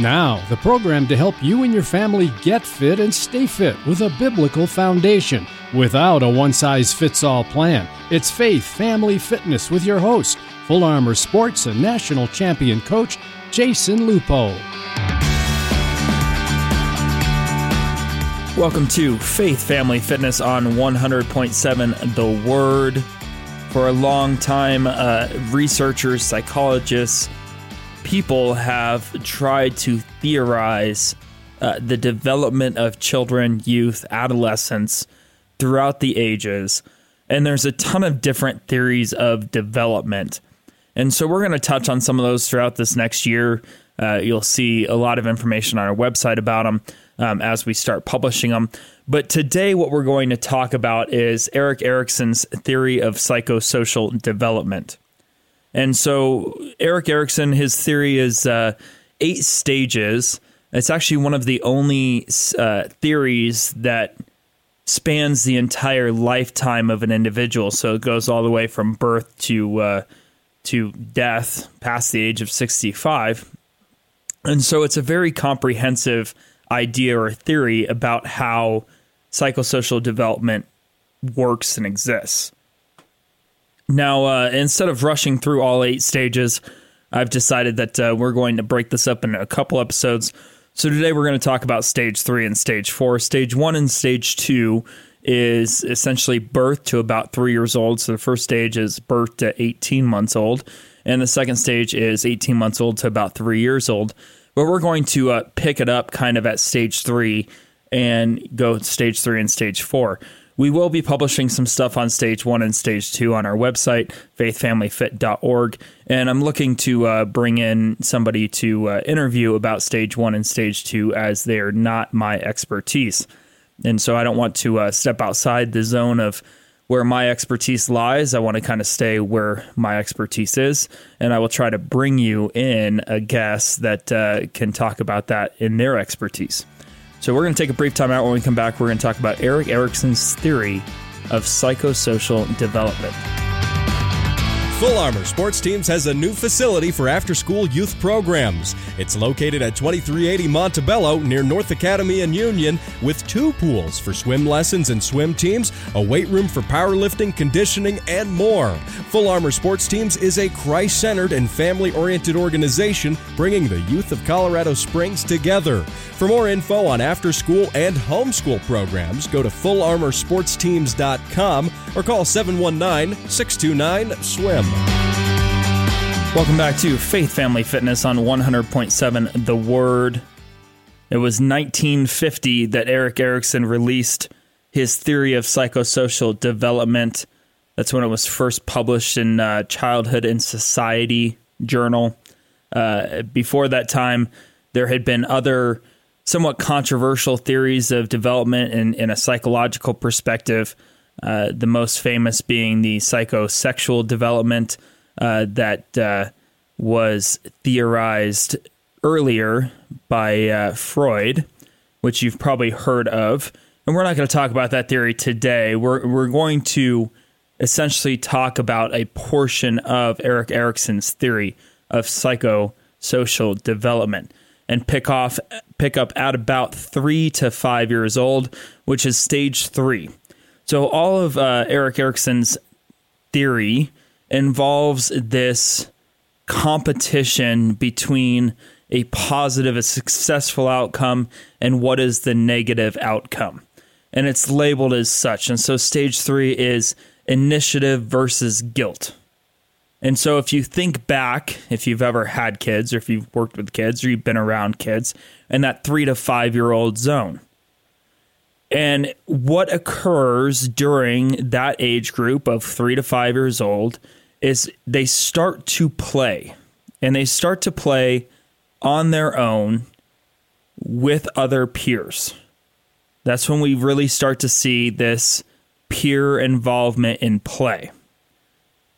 Now, the program to help you and your family get fit and stay fit with a biblical foundation without a one size fits all plan. It's Faith Family Fitness with your host, Full Armor Sports and national champion coach, Jason Lupo. Welcome to Faith Family Fitness on 100.7 The Word. For a long time, uh, researchers, psychologists, people have tried to theorize uh, the development of children, youth, adolescents throughout the ages. And there's a ton of different theories of development. And so we're going to touch on some of those throughout this next year. Uh, you'll see a lot of information on our website about them um, as we start publishing them. But today, what we're going to talk about is Erik Erikson's theory of psychosocial development. And so Erik Erikson, his theory is uh, eight stages. It's actually one of the only uh, theories that spans the entire lifetime of an individual. So it goes all the way from birth to uh, to death, past the age of sixty-five. And so it's a very comprehensive idea or theory about how psychosocial development works and exists. Now, uh, instead of rushing through all eight stages, I've decided that uh, we're going to break this up into a couple episodes. So today we're going to talk about stage three and stage four. Stage one and stage two is essentially birth to about three years old. So the first stage is birth to 18 months old, and the second stage is 18 months old to about three years old. But we're going to uh, pick it up kind of at stage three and go stage three and stage four. We will be publishing some stuff on stage one and stage two on our website, faithfamilyfit.org. And I'm looking to uh, bring in somebody to uh, interview about stage one and stage two as they are not my expertise. And so I don't want to uh, step outside the zone of where my expertise lies. I want to kind of stay where my expertise is. And I will try to bring you in a guest that uh, can talk about that in their expertise. So we're going to take a brief time out. When we come back, we're going to talk about Erik Erikson's theory of psychosocial development. Full Armor Sports Teams has a new facility for after school youth programs. It's located at 2380 Montebello near North Academy and Union with two pools for swim lessons and swim teams, a weight room for powerlifting, conditioning, and more. Full Armor Sports Teams is a Christ centered and family oriented organization bringing the youth of Colorado Springs together. For more info on after school and homeschool programs, go to fullarmorsportsteams.com or call 719 629 SWIM. Welcome back to Faith Family Fitness on 100.7 The Word. It was 1950 that Erik Erikson released his theory of psychosocial development. That's when it was first published in uh, Childhood and Society journal. Uh, before that time, there had been other somewhat controversial theories of development in, in a psychological perspective. Uh, the most famous being the psychosexual development uh, that uh, was theorized earlier by uh, Freud, which you've probably heard of. And we're not going to talk about that theory today. We're, we're going to essentially talk about a portion of Erik Erikson's theory of psychosocial development and pick off pick up at about three to five years old, which is stage three. So all of uh, Erik Erikson's theory involves this competition between a positive, a successful outcome, and what is the negative outcome. And it's labeled as such. And so stage three is initiative versus guilt. And so if you think back, if you've ever had kids, or if you've worked with kids, or you've been around kids, in that three to five year old zone, and what occurs during that age group of three to five years old is they start to play and they start to play on their own with other peers. That's when we really start to see this peer involvement in play.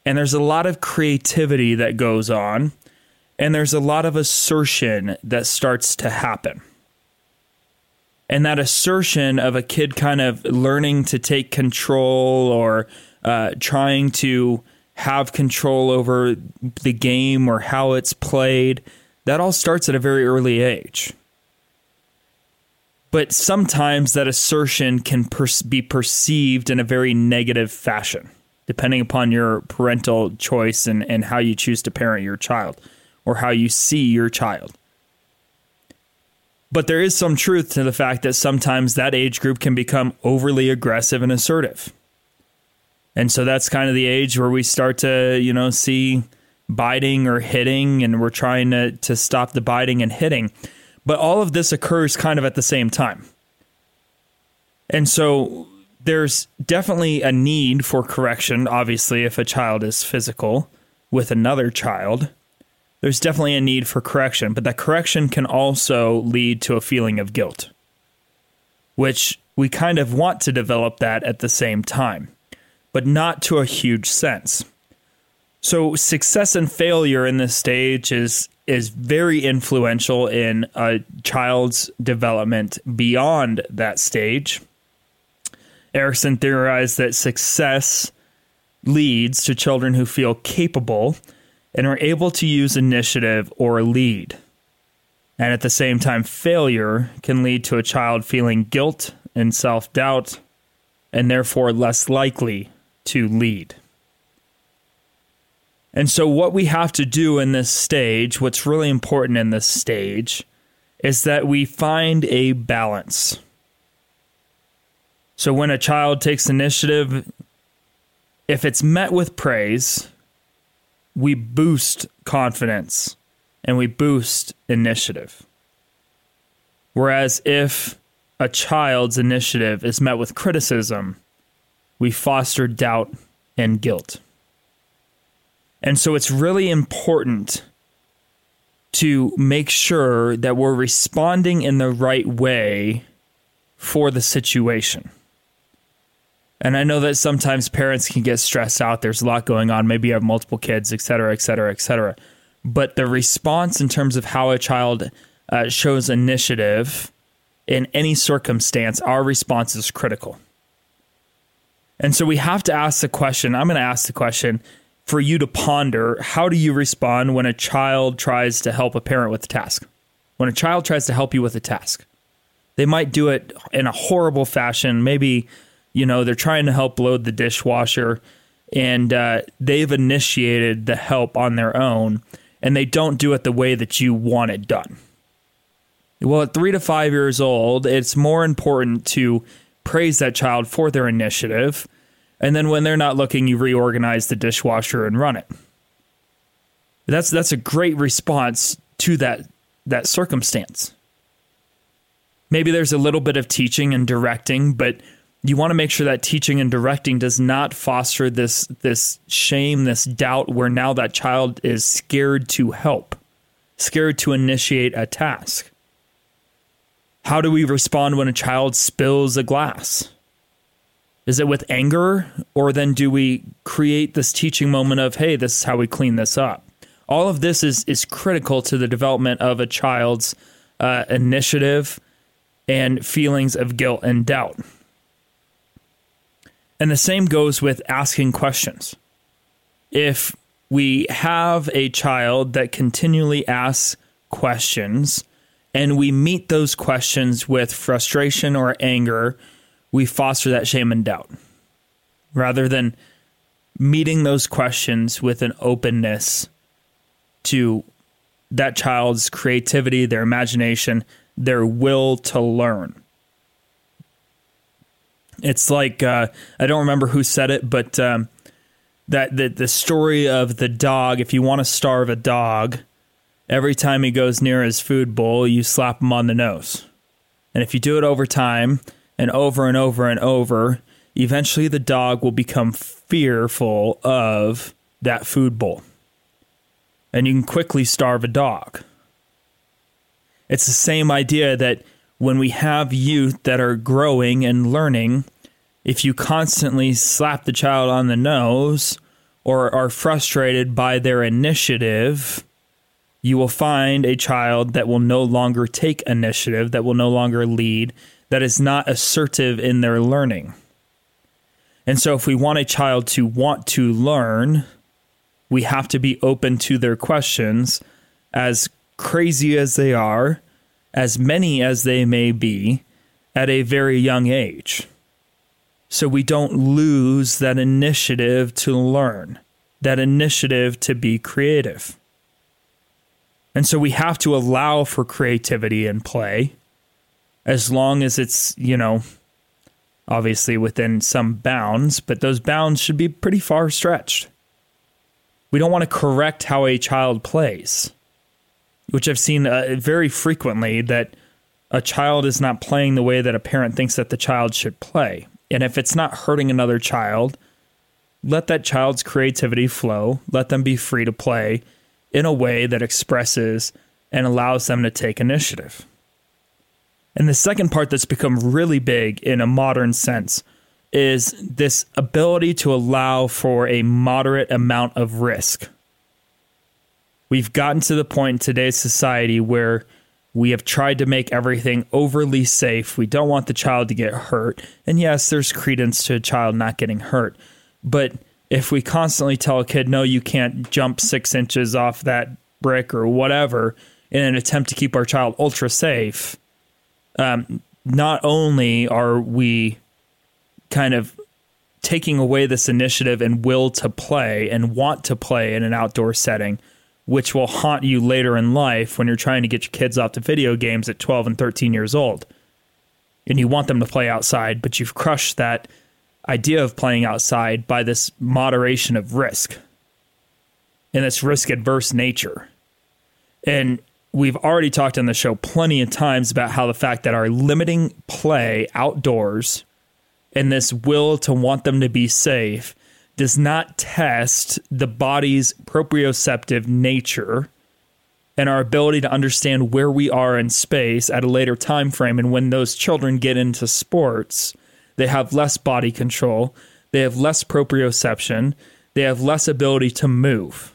And there's a lot of creativity that goes on, and there's a lot of assertion that starts to happen and that assertion of a kid kind of learning to take control or uh, trying to have control over the game or how it's played that all starts at a very early age. But sometimes that assertion can per- be perceived in a very negative fashion, depending upon your parental choice and, and how you choose to parent your child or how you see your child. But there is some truth to the fact that sometimes that age group can become overly aggressive and assertive. And so that's kind of the age where we start to, you know, see biting or hitting, and we're trying to, to stop the biting and hitting. But all of this occurs kind of at the same time. And so there's definitely a need for correction, obviously, if a child is physical with another child. There's definitely a need for correction, but that correction can also lead to a feeling of guilt, which we kind of want to develop that at the same time, but not to a huge sense. So success and failure in this stage is is very influential in a child's development beyond that stage. Erikson theorized that success leads to children who feel capable and are able to use initiative or lead. And at the same time, failure can lead to a child feeling guilt and self doubt and therefore less likely to lead. And so, what we have to do in this stage, what's really important in this stage, is that we find a balance. So, when a child takes initiative, if it's met with praise, we boost confidence and we boost initiative. Whereas if a child's initiative is met with criticism, we foster doubt and guilt. And so it's really important to make sure that we're responding in the right way for the situation. And I know that sometimes parents can get stressed out. There's a lot going on. Maybe you have multiple kids, et cetera, et cetera, et cetera. But the response in terms of how a child uh, shows initiative in any circumstance, our response is critical. And so we have to ask the question I'm going to ask the question for you to ponder how do you respond when a child tries to help a parent with a task? When a child tries to help you with a task, they might do it in a horrible fashion. Maybe, you know, they're trying to help load the dishwasher and uh, they've initiated the help on their own and they don't do it the way that you want it done. Well, at three to five years old, it's more important to praise that child for their initiative and then when they're not looking, you reorganize the dishwasher and run it. That's that's a great response to that that circumstance. Maybe there's a little bit of teaching and directing, but you want to make sure that teaching and directing does not foster this this shame, this doubt where now that child is scared to help, scared to initiate a task. How do we respond when a child spills a glass? Is it with anger, or then do we create this teaching moment of, hey, this is how we clean this up? All of this is is critical to the development of a child's uh, initiative and feelings of guilt and doubt. And the same goes with asking questions. If we have a child that continually asks questions and we meet those questions with frustration or anger we foster that shame and doubt rather than meeting those questions with an openness to that child's creativity, their imagination, their will to learn. It's like uh, I don't remember who said it, but um, that the the story of the dog. If you want to starve a dog, every time he goes near his food bowl, you slap him on the nose, and if you do it over time, and over and over and over, eventually the dog will become fearful of that food bowl. And you can quickly starve a dog. It's the same idea that when we have youth that are growing and learning, if you constantly slap the child on the nose or are frustrated by their initiative, you will find a child that will no longer take initiative, that will no longer lead, that is not assertive in their learning. And so, if we want a child to want to learn, we have to be open to their questions as crazy as they are, as many as they may be, at a very young age. So we don't lose that initiative to learn, that initiative to be creative. And so we have to allow for creativity and play as long as it's, you know, obviously within some bounds, but those bounds should be pretty far stretched. We don't want to correct how a child plays, which I've seen uh, very frequently that a child is not playing the way that a parent thinks that the child should play. And if it's not hurting another child, let that child's creativity flow, let them be free to play in a way that expresses and allows them to take initiative. And the second part that's become really big in a modern sense is this ability to allow for a moderate amount of risk. We've gotten to the point in today's society where we have tried to make everything overly safe. We don't want the child to get hurt. And yes, there's credence to a child not getting hurt. But if we constantly tell a kid, no, you can't jump six inches off that brick or whatever in an attempt to keep our child ultra safe, um, not only are we kind of taking away this initiative and will to play and want to play in an outdoor setting, which will haunt you later in life when you're trying to get your kids off to video games at 12 and 13 years old. And you want them to play outside, but you've crushed that idea of playing outside by this moderation of risk and this risk adverse nature. And we've already talked on the show plenty of times about how the fact that our limiting play outdoors and this will to want them to be safe does not test the body's proprioceptive nature and our ability to understand where we are in space at a later time frame. And when those children get into sports they have less body control they have less proprioception they have less ability to move.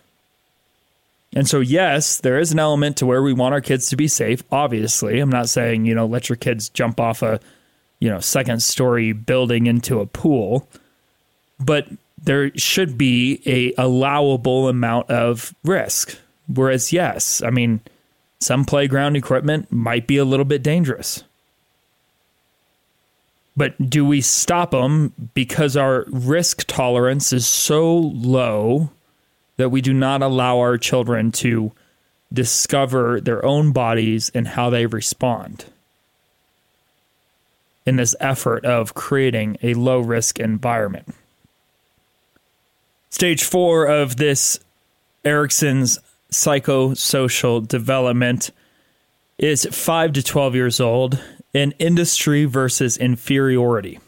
And so, yes, there is an element to where we want our kids to be safe. Obviously, I'm not saying, you know, let your kids jump off a, you know, second story building into a pool, but there should be a allowable amount of risk. Whereas, yes, I mean, some playground equipment might be a little bit dangerous. But do we stop them because our risk tolerance is so low that we do not allow our children to discover their own bodies and how they respond in this effort of creating a low risk environment. Stage four of this Erikson's psychosocial development is 5 to 12 years old in industry versus inferiority.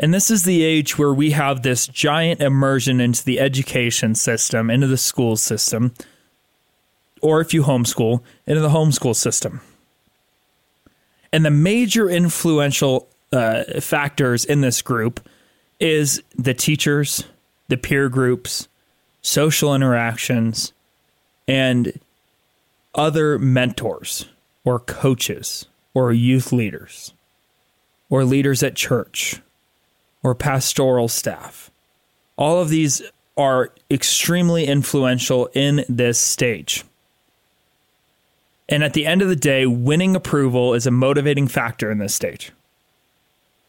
And this is the age where we have this giant immersion into the education system, into the school system, or if you homeschool, into the homeschool system. And the major influential uh, factors in this group is the teachers, the peer groups, social interactions, and other mentors or coaches or youth leaders or leaders at church or pastoral staff. All of these are extremely influential in this stage. And at the end of the day, winning approval is a motivating factor in this stage.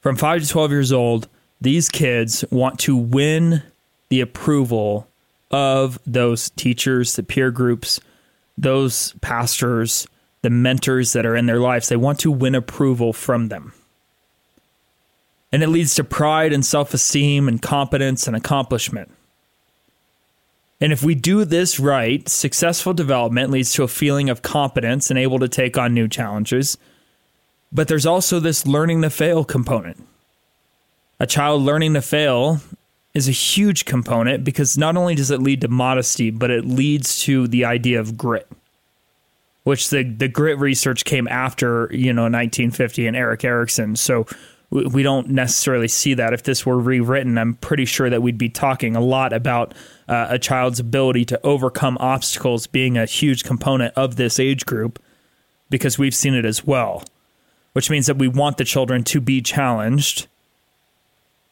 From 5 to 12 years old, these kids want to win the approval of those teachers, the peer groups, those pastors, the mentors that are in their lives. They want to win approval from them and it leads to pride and self esteem and competence and accomplishment. And if we do this right, successful development leads to a feeling of competence and able to take on new challenges. But there's also this learning to fail component. A child learning to fail is a huge component because not only does it lead to modesty, but it leads to the idea of grit, which the, the grit research came after, you know, 1950 and Erik Erikson. So we don't necessarily see that. If this were rewritten, I'm pretty sure that we'd be talking a lot about uh, a child's ability to overcome obstacles being a huge component of this age group because we've seen it as well, which means that we want the children to be challenged.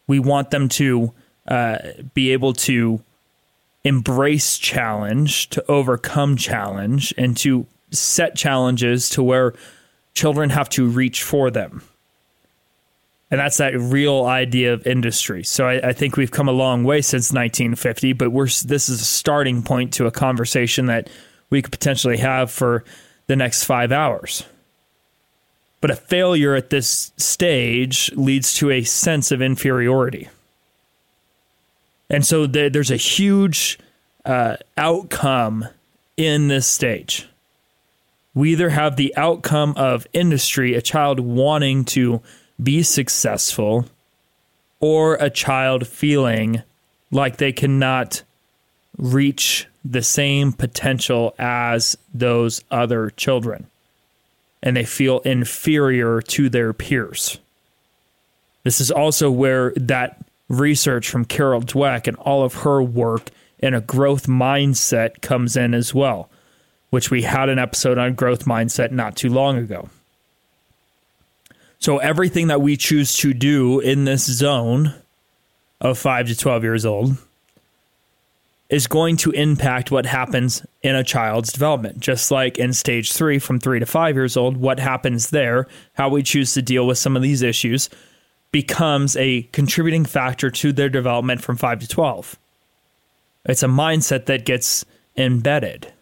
We want them to uh, be able to embrace challenge, to overcome challenge, and to set challenges to where children have to reach for them. And that's that real idea of industry. So I, I, think we've come a long way since 1950, but we're this is a starting point to a conversation that we could potentially have for the next five hours. But a failure at this stage leads to a sense of inferiority. And so the, there's a huge uh, outcome in this stage. We either have the outcome of industry, a child wanting to be successful, or a child feeling like they cannot reach the same potential as those other children and they feel inferior to their peers. This is also where that research from Carol Dweck and all of her work in a growth mindset comes in as well, which we had an episode on growth mindset not too long ago. So, everything that we choose to do in this zone of 5 to 12 years old is going to impact what happens in a child's development. Just like in stage three, from three to five years old, what happens there, how we choose to deal with some of these issues becomes a contributing factor to their development from five to 12. It's a mindset that gets embedded.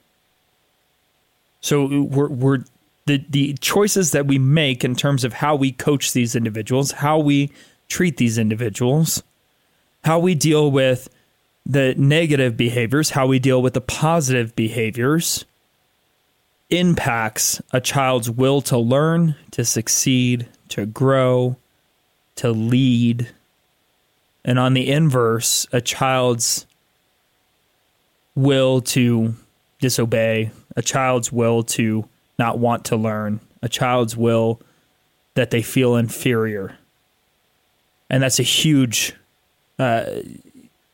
So we're, we're the, the choices that we make in terms of how we coach these individuals, how we treat these individuals, how we deal with the negative behaviors, how we deal with the positive behaviors, impacts a child's will to learn, to succeed, to grow, to lead. And on the inverse, a child's will to disobey, a child's will to not want to learn, a child's will that they feel inferior. And that's a huge uh,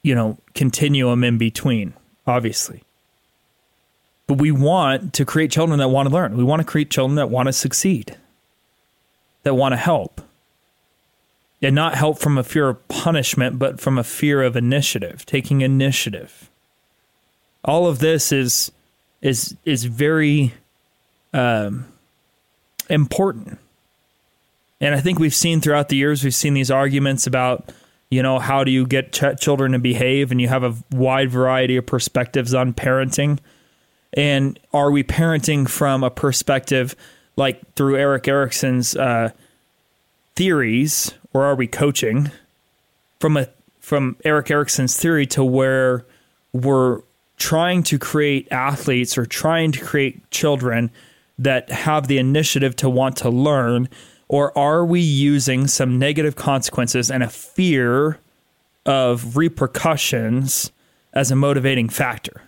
you know, continuum in between, obviously. But we want to create children that want to learn. We want to create children that want to succeed, that want to help. And not help from a fear of punishment, but from a fear of initiative, taking initiative. All of this is is is very um, important. And I think we've seen throughout the years, we've seen these arguments about you know how do you get ch- children to behave and you have a wide variety of perspectives on parenting and are we parenting from a perspective like through erik erikson's uh, theories or are we coaching from a from erik erikson's theory to where we're trying to create athletes or trying to create children that have the initiative to want to learn or are we using some negative consequences and a fear of repercussions as a motivating factor?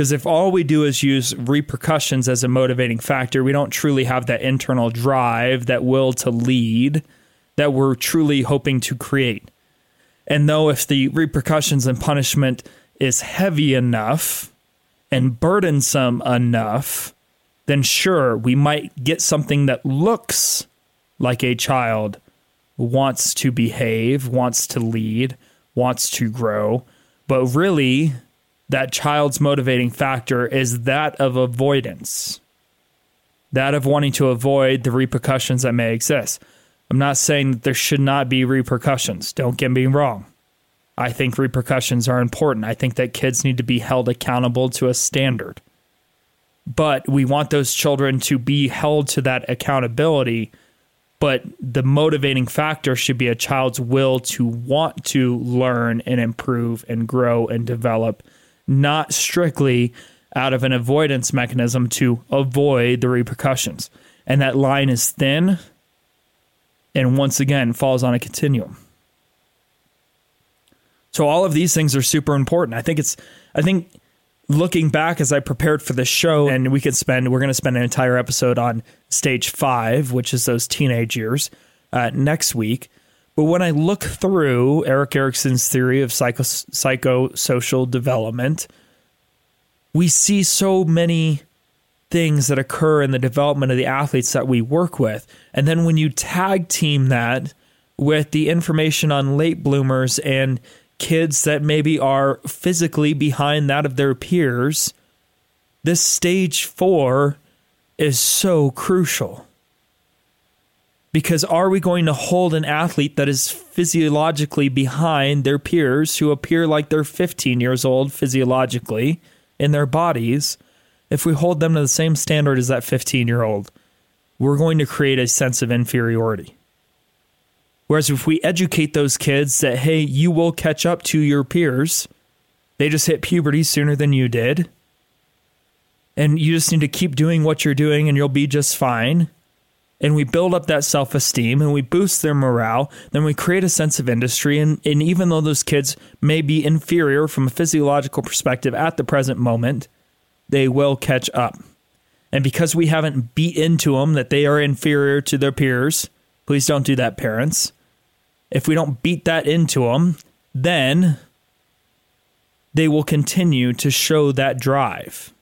Because if all we do is use repercussions as a motivating factor, we don't truly have that internal drive, that will to lead that we're truly hoping to create. And though if the repercussions and punishment is heavy enough and burdensome enough, then sure, we might get something that looks like a child wants to behave, wants to lead, wants to grow. But really, that child's motivating factor is that of avoidance, that of wanting to avoid the repercussions that may exist. I'm not saying that there should not be repercussions. Don't get me wrong. I think repercussions are important. I think that kids need to be held accountable to a standard. But we want those children to be held to that accountability but the motivating factor should be a child's will to want to learn and improve and grow and develop, not strictly out of an avoidance mechanism to avoid the repercussions. And that line is thin and once again falls on a continuum. So all of these things are super important. I think it's I think looking back as I prepared for this show, and we could spend, we're going to spend an entire episode on stage five, which is those teenage years, uh, next week. But when I look through Erik Erikson's theory of psycho psychosocial development, we see so many things that occur in the development of the athletes that we work with. And then when you tag team that with the information on late bloomers and kids that maybe are physically behind that of their peers, this stage four is so crucial. Because are we going to hold an athlete that is physiologically behind their peers who appear like they're 15 years old physiologically in their bodies? If we hold them to the same standard as that 15 year old, we're going to create a sense of inferiority. Whereas if we educate those kids that, hey, you will catch up to your peers, they just hit puberty sooner than you did. And you just need to keep doing what you're doing and you'll be just fine. And we build up that self esteem and we boost their morale. Then we create a sense of industry. And, and even though those kids may be inferior from a physiological perspective at the present moment, they will catch up. And because we haven't beat into them that they are inferior to their peers, please don't do that, parents if we don't beat that into them, then they will continue to show that drive.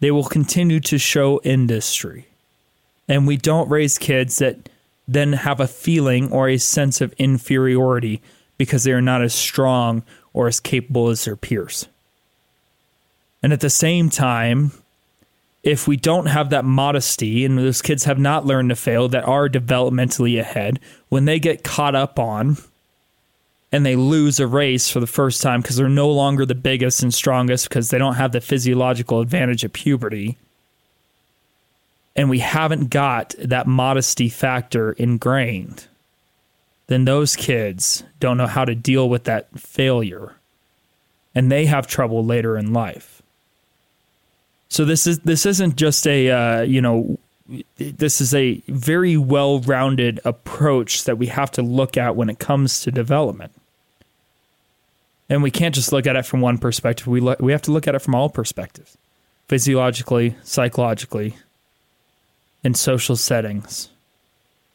They will continue to show industry. And we don't raise kids that then have a feeling or a sense of inferiority because they are not as strong or as capable as their peers. And at the same time, if we don't have that modesty and those kids have not learned to fail that are developmentally ahead, when they get caught up on and they lose a race for the first time because they're no longer the biggest and strongest because they don't have the physiological advantage of puberty, and we haven't got that modesty factor ingrained, then those kids don't know how to deal with that failure and they have trouble later in life. So this is this isn't just a uh, you know this is a very well-rounded approach that we have to look at when it comes to development. And we can't just look at it from one perspective. We lo- we have to look at it from all perspectives. Physiologically, psychologically, in social settings.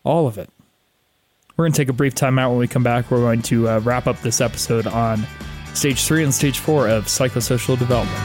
All of it. We're going to take a brief time out when we come back. We're going to uh, wrap up this episode on stage 3 and stage 4 of psychosocial development.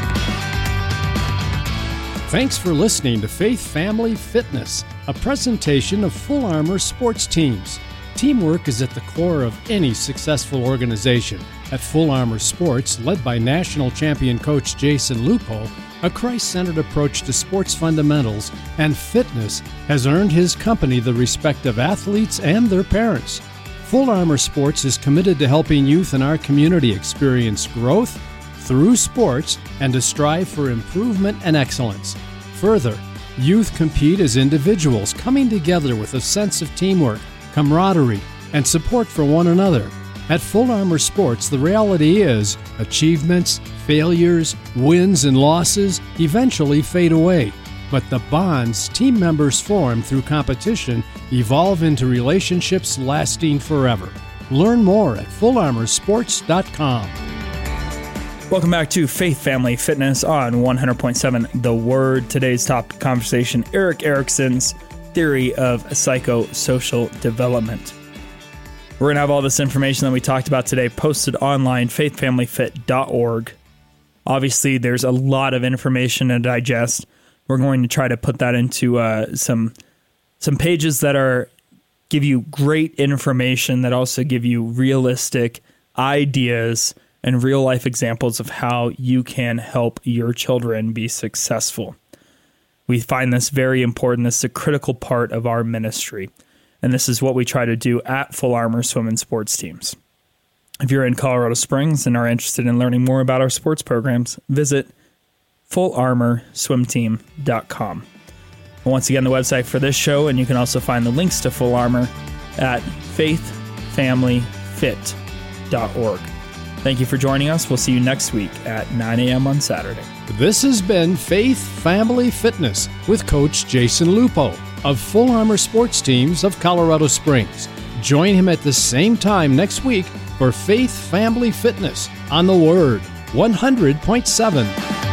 Thanks for listening to Faith Family Fitness, a presentation of Full Armor sports teams. Teamwork is at the core of any successful organization. At Full Armor Sports, led by national champion coach Jason Lupo, a Christ centered approach to sports fundamentals and fitness has earned his company the respect of athletes and their parents. Full Armor Sports is committed to helping youth in our community experience growth through sports and to strive for improvement and excellence. Further, youth compete as individuals, coming together with a sense of teamwork, camaraderie, and support for one another. At Full Armor Sports, the reality is achievements, failures, wins, and losses eventually fade away. But the bonds team members form through competition evolve into relationships lasting forever. Learn more at fullarmorsports.com. Welcome back to Faith Family Fitness on 100.7 The Word. Today's top conversation Erik Erikson's theory of psychosocial development. We're going to have all this information that we talked about today posted online, faithfamilyfit.org. Obviously, there's a lot of information to digest. We're going to try to put that into uh, some some pages that are give you great information that also give you realistic ideas and real life examples of how you can help your children be successful. We find this very important. This is a critical part of our ministry. And this is what we try to do at Full Armor Swim and Sports Teams. If you're in Colorado Springs and are interested in learning more about our sports programs, visit fullarmorswimteam.com. Once again, the website for this show, and you can also find the links to Full Armor at faithfamilyfit.org. Thank you for joining us. We'll see you next week at 9 a.m. on Saturday. This has been Faith Family Fitness with Coach Jason Lupo of Full Armor Sports Teams of Colorado Springs. Join him at the same time next week for Faith Family Fitness on the Word 100.7.